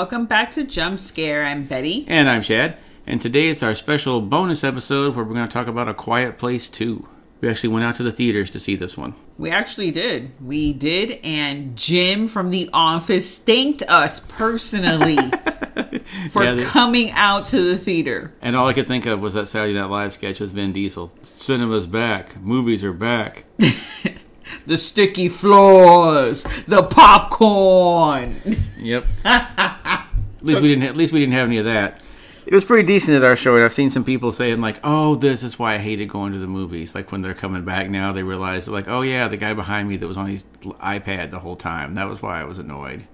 Welcome back to Jump Scare. I'm Betty. And I'm Chad. And today it's our special bonus episode where we're going to talk about A Quiet Place 2. We actually went out to the theaters to see this one. We actually did. We did, and Jim from the office thanked us personally for Yeah, coming out to the theater. And all I could think of was that Saturday Night Live sketch with Vin Diesel. Cinema's back. Movies are back. The sticky floors, the popcorn. Yep. at least we didn't. At least we didn't have any of that. It was pretty decent at our show, and I've seen some people saying like, "Oh, this is why I hated going to the movies." Like when they're coming back now, they realize like, "Oh yeah, the guy behind me that was on his iPad the whole time. That was why I was annoyed."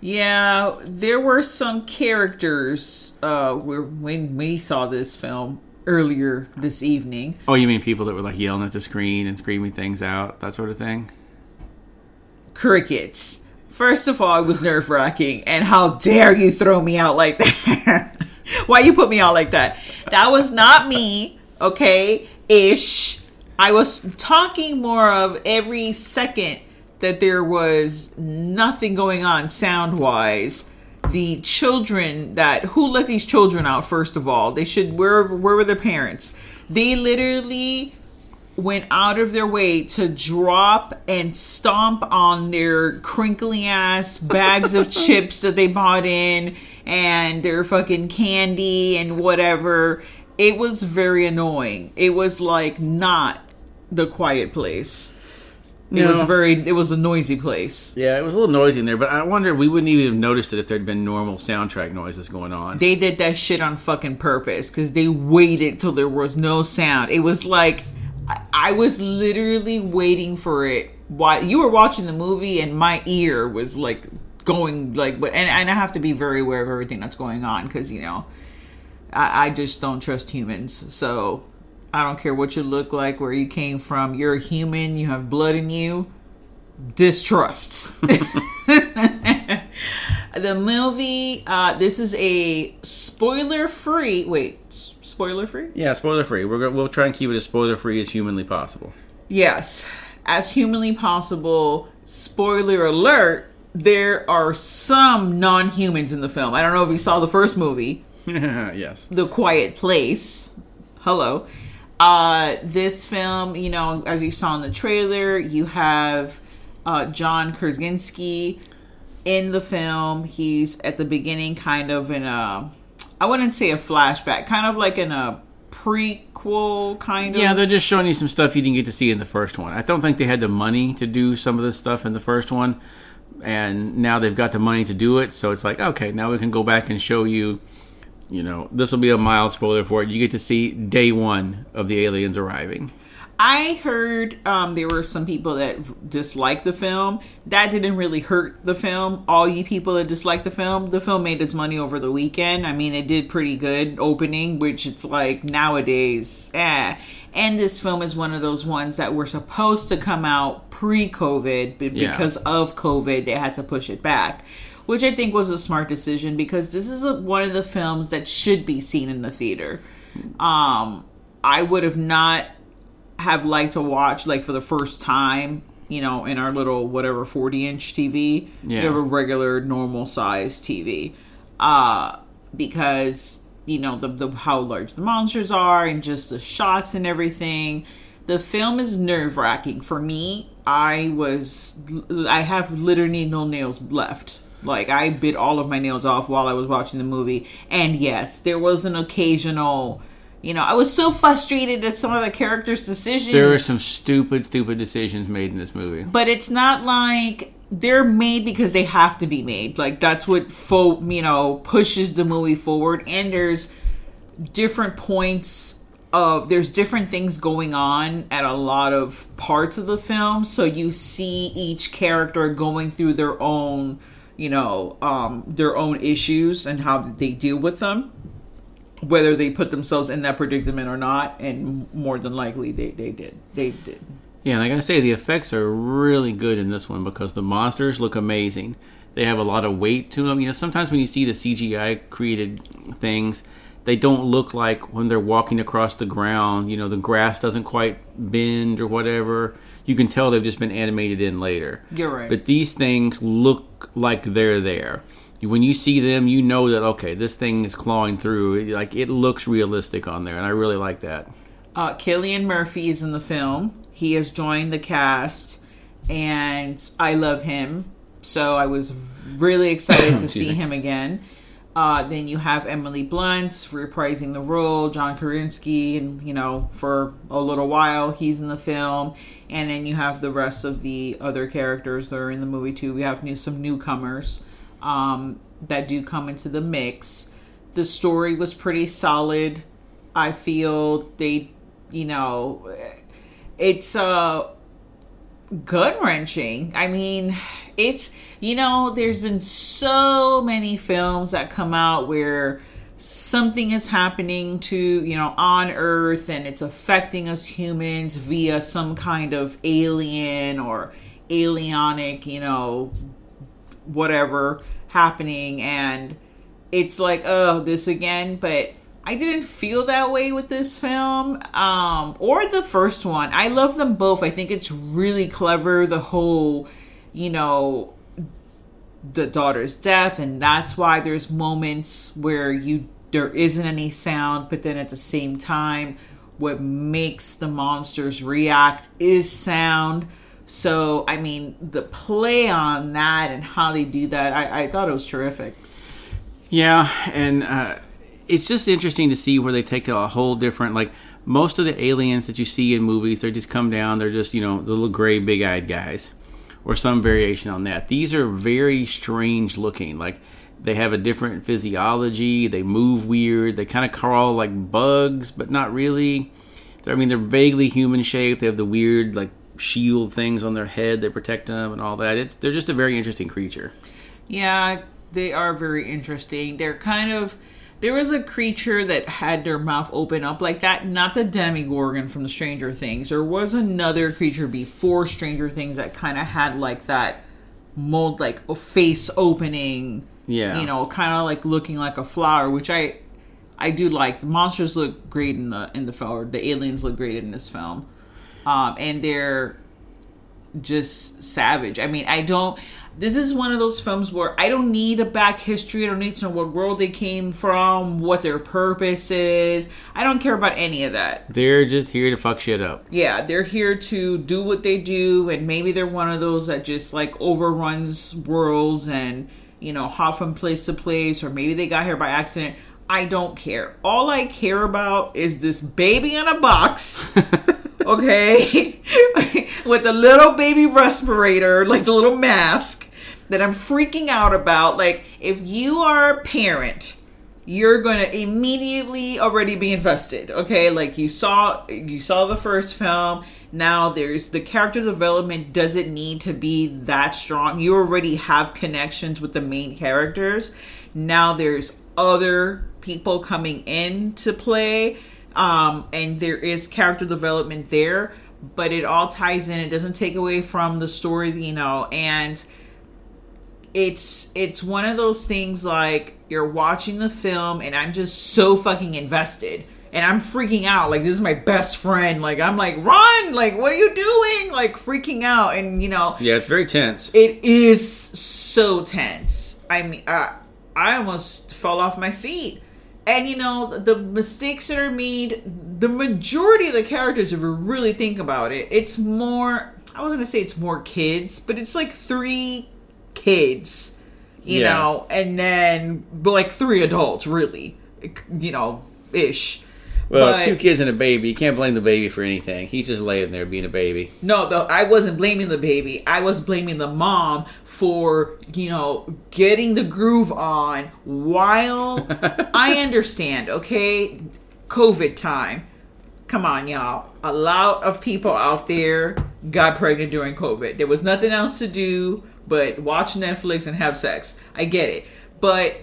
Yeah, there were some characters uh, where when we saw this film earlier this evening. Oh, you mean people that were like yelling at the screen and screaming things out, that sort of thing? crickets. First of all, it was nerve wracking, and how dare you throw me out like that? Why you put me out like that? That was not me, okay? Ish. I was talking more of every second that there was nothing going on sound wise. The children that who let these children out? First of all, they should. Where where were their parents? They literally went out of their way to drop and stomp on their crinkly ass bags of chips that they bought in and their fucking candy and whatever. It was very annoying. It was like not the quiet place. It was very it was a noisy place. Yeah, it was a little noisy in there, but I wonder we wouldn't even have noticed it if there'd been normal soundtrack noises going on. They did that shit on fucking purpose because they waited till there was no sound. It was like I, I was literally waiting for it while you were watching the movie, and my ear was like going like, and, and I have to be very aware of everything that's going on because you know I, I just don't trust humans. So I don't care what you look like, where you came from. You're a human. You have blood in you. Distrust. the movie. Uh, this is a spoiler-free. Wait, spoiler-free? yeah, spoiler free. We're gonna, we'll try and keep it as spoiler free as humanly possible. Yes, as humanly possible. Spoiler alert: there are some non-humans in the film. I don't know if you saw the first movie. yes. The Quiet Place. Hello. Uh, this film, you know, as you saw in the trailer, you have uh, John Krasinski in the film. He's at the beginning, kind of in a, I wouldn't say a flashback, kind of like in a prequel, kind of. Yeah, they're just showing you some stuff you didn't get to see in the first one. I don't think they had the money to do some of this stuff in the first one, and now they've got the money to do it. So it's like, okay, now we can go back and show you. You know, this will be a mild spoiler for it. You get to see day one of the aliens arriving. I heard um, there were some people that disliked the film. That didn't really hurt the film. All you people that disliked the film, the film made its money over the weekend. I mean, it did pretty good opening, which it's like nowadays, eh. And this film is one of those ones that were supposed to come out pre-COVID, but Yeah. because of COVID, they had to push it back. Which I think was a smart decision because this is a, one of the films that should be seen in the theater. Um, I would have not have liked to watch like for the first time, you know, in our little whatever 40 inch TV. Yeah. We have a regular normal size TV. Uh because you know the, the how large the monsters are and just the shots and everything. The film is nerve wracking for me. I was I have literally no nails left. Like I bit all of my nails off while I was watching the movie. And yes, there was an occasional you know, I was so frustrated at some of the characters' decisions. There are some stupid, stupid decisions made in this movie. but it's not like they're made because they have to be made. Like that's what fo- you know pushes the movie forward. And there's different points of there's different things going on at a lot of parts of the film. So you see each character going through their own, you know, um, their own issues and how they deal with them. Whether they put themselves in that predicament or not, and more than likely they, they did. They did. Yeah, and I gotta say the effects are really good in this one because the monsters look amazing. They have a lot of weight to them. You know, sometimes when you see the CGI created things, they don't look like when they're walking across the ground. You know, the grass doesn't quite bend or whatever. You can tell they've just been animated in later. You're right. But these things look like they're there. When you see them, you know that okay, this thing is clawing through. Like it looks realistic on there, and I really like that. Uh, Cillian Murphy is in the film. He has joined the cast, and I love him. So I was really excited to see me. him again. Uh, then you have Emily Blunt reprising the role, John Krasinski, and you know for a little while he's in the film, and then you have the rest of the other characters that are in the movie too. We have new some newcomers um, that do come into the mix. The story was pretty solid. I feel they, you know, it's uh gut wrenching. I mean, it's you know, there's been so many films that come out where something is happening to you know on earth and it's affecting us humans via some kind of alien or alienic you know whatever happening and it's like oh this again but i didn't feel that way with this film um or the first one. I love them both. I think it's really clever the whole you know the daughter's death and that's why there's moments where you there isn't any sound but then at the same time what makes the monsters react is sound so i mean the play on that and how they do that i, I thought it was terrific Yeah, and uh, it's just interesting to see where they take a whole different like most of the aliens that you see in movies, they just come down, they're just you know the little gray big eyed guys, or some variation on that. These are very strange looking, like. They have a different physiology. They move weird. They kind of crawl like bugs, but not really. I mean, they're vaguely human shaped. They have the weird like shield things on their head that protect them and all that. It's, they're just a very interesting creature. Yeah, they are very interesting. They're kind of there was a creature that had their mouth open up like that, not the Demogorgon from the Stranger Things. There was another creature before Stranger Things that kind of had like that mold like a face opening. Yeah. You know, kind of like looking like a flower, which I I do like. The monsters look great in the in the film. The aliens look great in this film. Um and they're just savage. I mean, I don't. This is one of those films where I don't need a back history. I don't need to know what world they came from, what their purpose is. I don't care about any of that. They're just here to fuck shit up. Yeah, they're here to do what they do, and maybe they're one of those that just like overruns worlds and you know hop from place to place, or maybe they got here by accident. I don't care. All I care about is this baby in a box. okay? With a little baby respirator like the little mask that i'm freaking out about like if you are a parent you're gonna immediately already be invested okay? Like you saw you saw the first film. Now there's the character development doesn't need to be that strong. You already have connections with the main characters. Now there's other people coming in to play um, and there is character development there but it all ties in it doesn't take away from the story you know and it's it's one of those things like you're watching the film and i'm just so fucking invested and i'm freaking out like this is my best friend like i'm like run like what are you doing like freaking out and you know Yeah, it's very tense. it is so tense. I mean, uh, I almost fell off my seat. And you know, the mistakes that are made, the majority of the characters, if you really think about it, it's more, I was going to say it's more kids, but it's like three kids, you Yeah. know, and then like three adults, really, you know, ish. Well, But- two kids and a baby. You can't blame the baby for anything. He's just laying there being a baby. No, though I wasn't blaming the baby. I was blaming the mom for, you know, getting the groove on while I understand, okay? COVID time. Come on, y'all. A lot of people out there got pregnant during COVID. There was nothing else to do but watch Netflix and have sex. I get it. But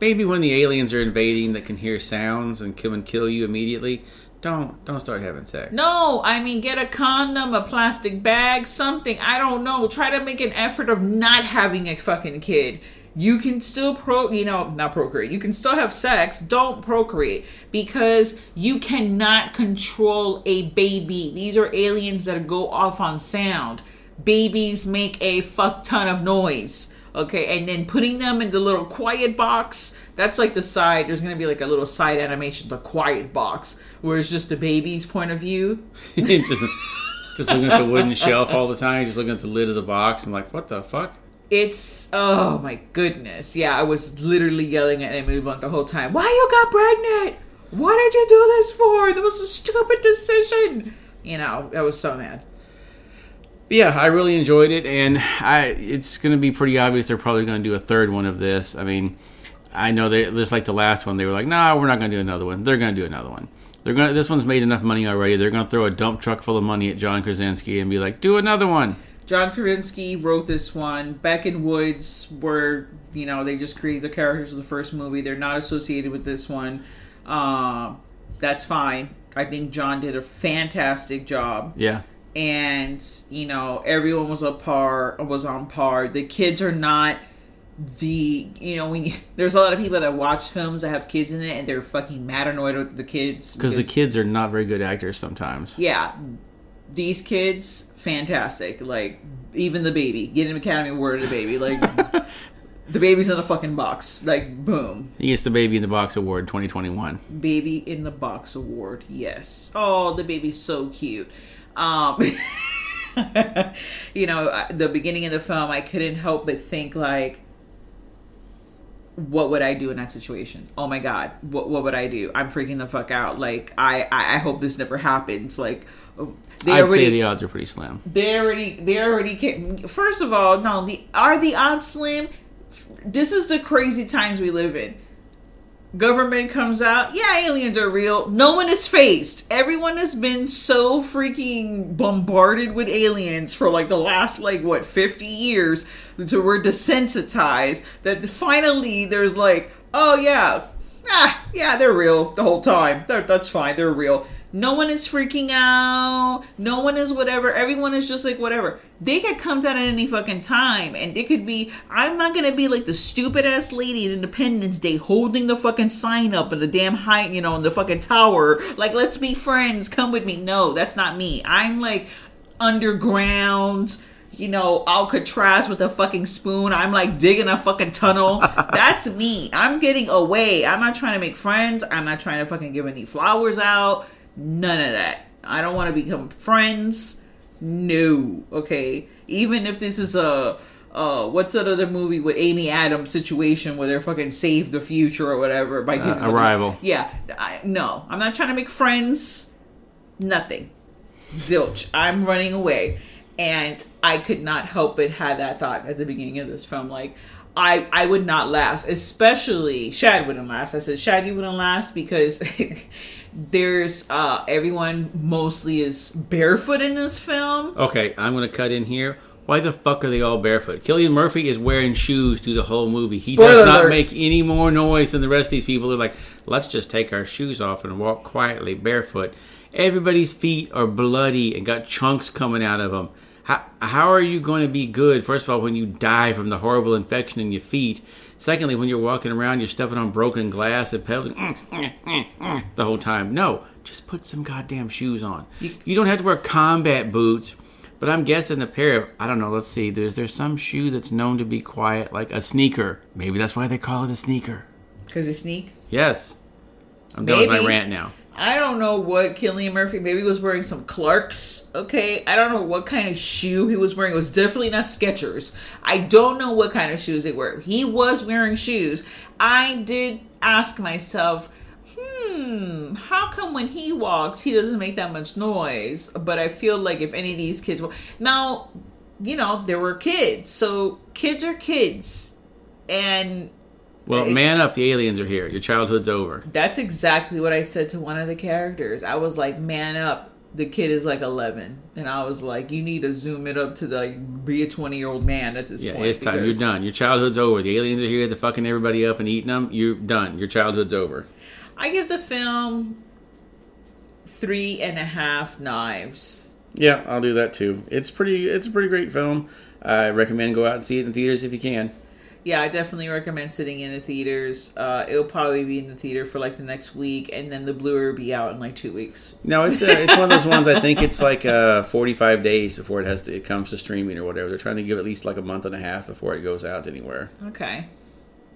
Maybe when the aliens are invading that can hear sounds and come and kill you immediately, don't don't start having sex. No, I mean, get a condom, a plastic bag, something. I don't know. Try to make an effort of not having a fucking kid. You can still pro, you know, not procreate. You can still have sex. Don't procreate because you cannot control a baby. These are aliens that go off on sound. Babies make a fuck ton of noise. Okay, and then putting them in the little quiet box. That's like the side. There's gonna be like a little side animation, the quiet box, where it's just the baby's point of view. just, just looking at the wooden shelf all the time, just looking at the lid of the box and like, what the fuck? It's oh my goodness. Yeah, I was literally yelling at Emily Blunt the whole time. Why you got pregnant? What did you do this for? That was a stupid decision. You know, I was so mad. Yeah, I really enjoyed it, and I it's going to be pretty obvious they're probably going to do a third one of this. I mean, I know they just like the last one, they were like, "Nah, we're not going to do another one." They're going to do another one. They're going. This one's made enough money already. They're going to throw a dump truck full of money at John Krasinski and be like, "Do another one." John Krasinski wrote this one. Beck and Woods were, you know, they just created the characters of the first movie. They're not associated with this one. Uh, that's fine. I think John did a fantastic job. Yeah. And you know everyone was on par was on par. The kids are not the you know when you, there's a lot of people that watch films that have kids in it and they're fucking mad annoyed with the kids Because the kids are not very good actors sometimes. yeah. These kids fantastic. Like even the baby. Get an academy award to the baby. Like the baby's in a fucking box. Like boom. He gets the Baby in the Box Award 2021. baby in the box award. Yes. Oh the baby's so cute um you know the beginning of the film i couldn't help but think like what would i do in that situation oh my god what, what would i do i'm freaking the fuck out like i i, I hope this never happens like oh, they I'd already say the odds are pretty slim. they already they already. First of all, no, the are the odds slim? This is the crazy times we live in. Government comes out, yeah, aliens are real. No one is faced. Everyone has been so freaking bombarded with aliens for like the last like what fifty years, so we're desensitized that finally there's like, oh yeah, ah, yeah, they're real the whole time. They're, that's fine, they're real. No one is freaking out. No one is whatever. Everyone is just like whatever. They could come down at any fucking time, and it could be. I'm not gonna be like the stupid ass lady at Independence Day holding the fucking sign up in the damn height, you know, in the fucking tower. Like, let's be friends. Come with me. No, that's not me. I'm like underground you know, Alcatraz with a fucking spoon. I'm like digging a fucking tunnel. That's me. I'm getting away. I'm not trying to make friends. I'm not trying to fucking give any flowers out. None of that. I don't want to become friends. No. Okay. Even if this is a uh what's that other movie with Amy Adams situation where they're fucking save the future or whatever by giving them- Arrival. Yeah. I, no. I'm not trying to make friends. Nothing zilch. I'm running away. And I could not help but have that thought at the beginning of this film. Like, I I would not last, especially Shad wouldn't last. I said Shad you wouldn't last because there's uh everyone mostly is barefoot in this film. Okay, I'm going to cut in here. Why the fuck are they all barefoot? Cillian Murphy is wearing shoes through the whole movie. He Spoiler does not alert. make any more noise than the rest of these people. They're like, let's just take our shoes off and walk quietly barefoot. Everybody's feet are bloody and got chunks coming out of them. How, how are you going to be good, first of all, when you die from the horrible infection in your feet? Secondly, when you're walking around, you're stepping on broken glass and pedaling mm, mm, mm, mm, the whole time. No, just put some goddamn shoes on. You don't have to wear combat boots. But I'm guessing a pair of I don't know. Let's see. There's there's some shoe that's known to be quiet, like a sneaker. Maybe that's why they call it a sneaker. Because they sneak. Yes. I'm done with my rant now. I don't know what Cillian Murphy maybe was wearing some Clarks. Okay, I don't know what kind of shoe he was wearing. It was definitely not Skechers. I don't know what kind of shoes they were. He was wearing shoes. I did ask myself, hmm, how come when he walks he doesn't make that much noise? But I feel like if any of these kids were now, you know, there were kids, so kids are kids, and Well, Hey. man up. The aliens are here. Your childhood's over. That's exactly what I said to one of the characters. I was like, "Man up." The kid is like 11, and I was like, "You need to zoom it up to the like, be a 20 year old man at this Yeah, point." it's time. You're done. Your childhood's over. The aliens are here. They're fucking everybody up and eating them. You're done. Your childhood's over. I give the film three and a half knives. Yeah, I'll do that too. It's pretty. It's a pretty great film. I recommend go out and see it in theaters if you can. Yeah, I definitely recommend sitting in the theaters. Uh, it'll probably be in the theater for like the next week, and then the Blu-ray will be out in like two weeks. No, it's uh, it's one of those ones. I think it's like uh, 45 days before it has to, it comes to streaming or whatever. They're trying to give at least like a month and a half before it goes out anywhere. Okay.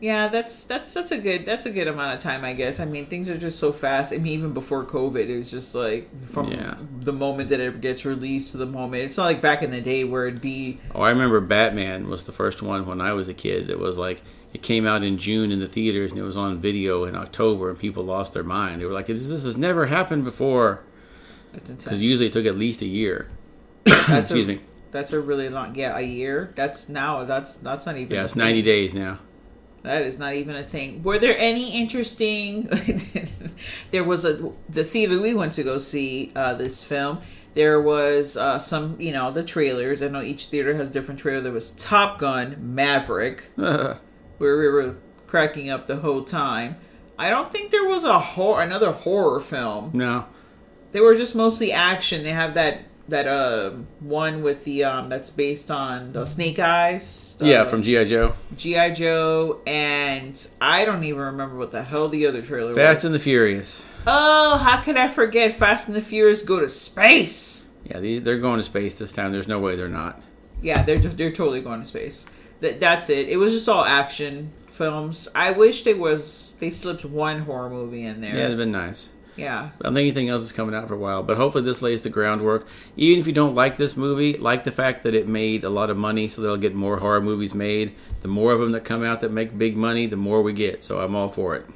Yeah, that's that's that's a good that's a good amount of time, I guess. I mean, things are just so fast. I mean, even before COVID, it was just like from Yeah. the moment that it gets released to the moment. It's not like back in the day where it'd be Oh, I remember Batman was the first one when I was a kid. That was like it came out in June in the theaters and it was on video in October, and people lost their mind. They were like, "This, this has never happened before," that's because usually it took at least a year. that's Excuse a, me. That's a really long. Yeah, a year. That's now. That's that's not even. Yeah, it's 90 days now. That is not even a thing. Were there any interesting? there was a the theater we went to go see uh, this film. There was uh, some, you know, the trailers. I know each theater has different trailer. There was Top Gun Maverick, where we were cracking up the whole time. I don't think there was a horror, another horror film. no, They were just mostly action. They have that that uh one with the um that's based on the Snake Eyes. yeah, uh, from GI Joe, GI Joe, and I don't even remember what the hell the other trailer was. Fast was. and the Furious. oh, how could I forget? Fast and the Furious go to space. Yeah, they, they're going to space this time. There's no way they're not. Yeah, they're just they're totally going to space. That that's it. It was just all action films. I wish there was they slipped one horror movie in there. Yeah, they've been nice. Yeah. I don't think anything else is coming out for a while, but hopefully this lays the groundwork. Even if you don't like this movie, like the fact that it made a lot of money, so they'll get more horror movies made. The more of them that come out that make big money, the more we get. So I'm all for it.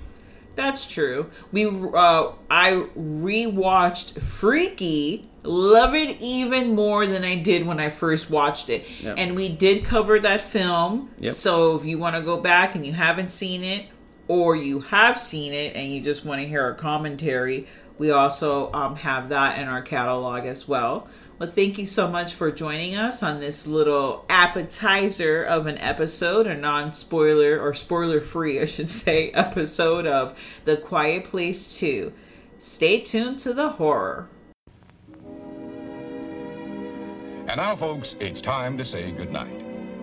That's true. We uh I rewatched Freaky, love it even more than I did when I first watched it. Yep. And we did cover that film. Yep. So if you want to go back and you haven't seen it or you have seen it and you just want to hear a commentary, we also um, have that in our catalog as well. Well, thank you so much for joining us on this little appetizer of an episode, a non spoiler or spoiler free, I should say, episode of The Quiet Place 2. Stay tuned to the horror. And now, folks, it's time to say goodnight.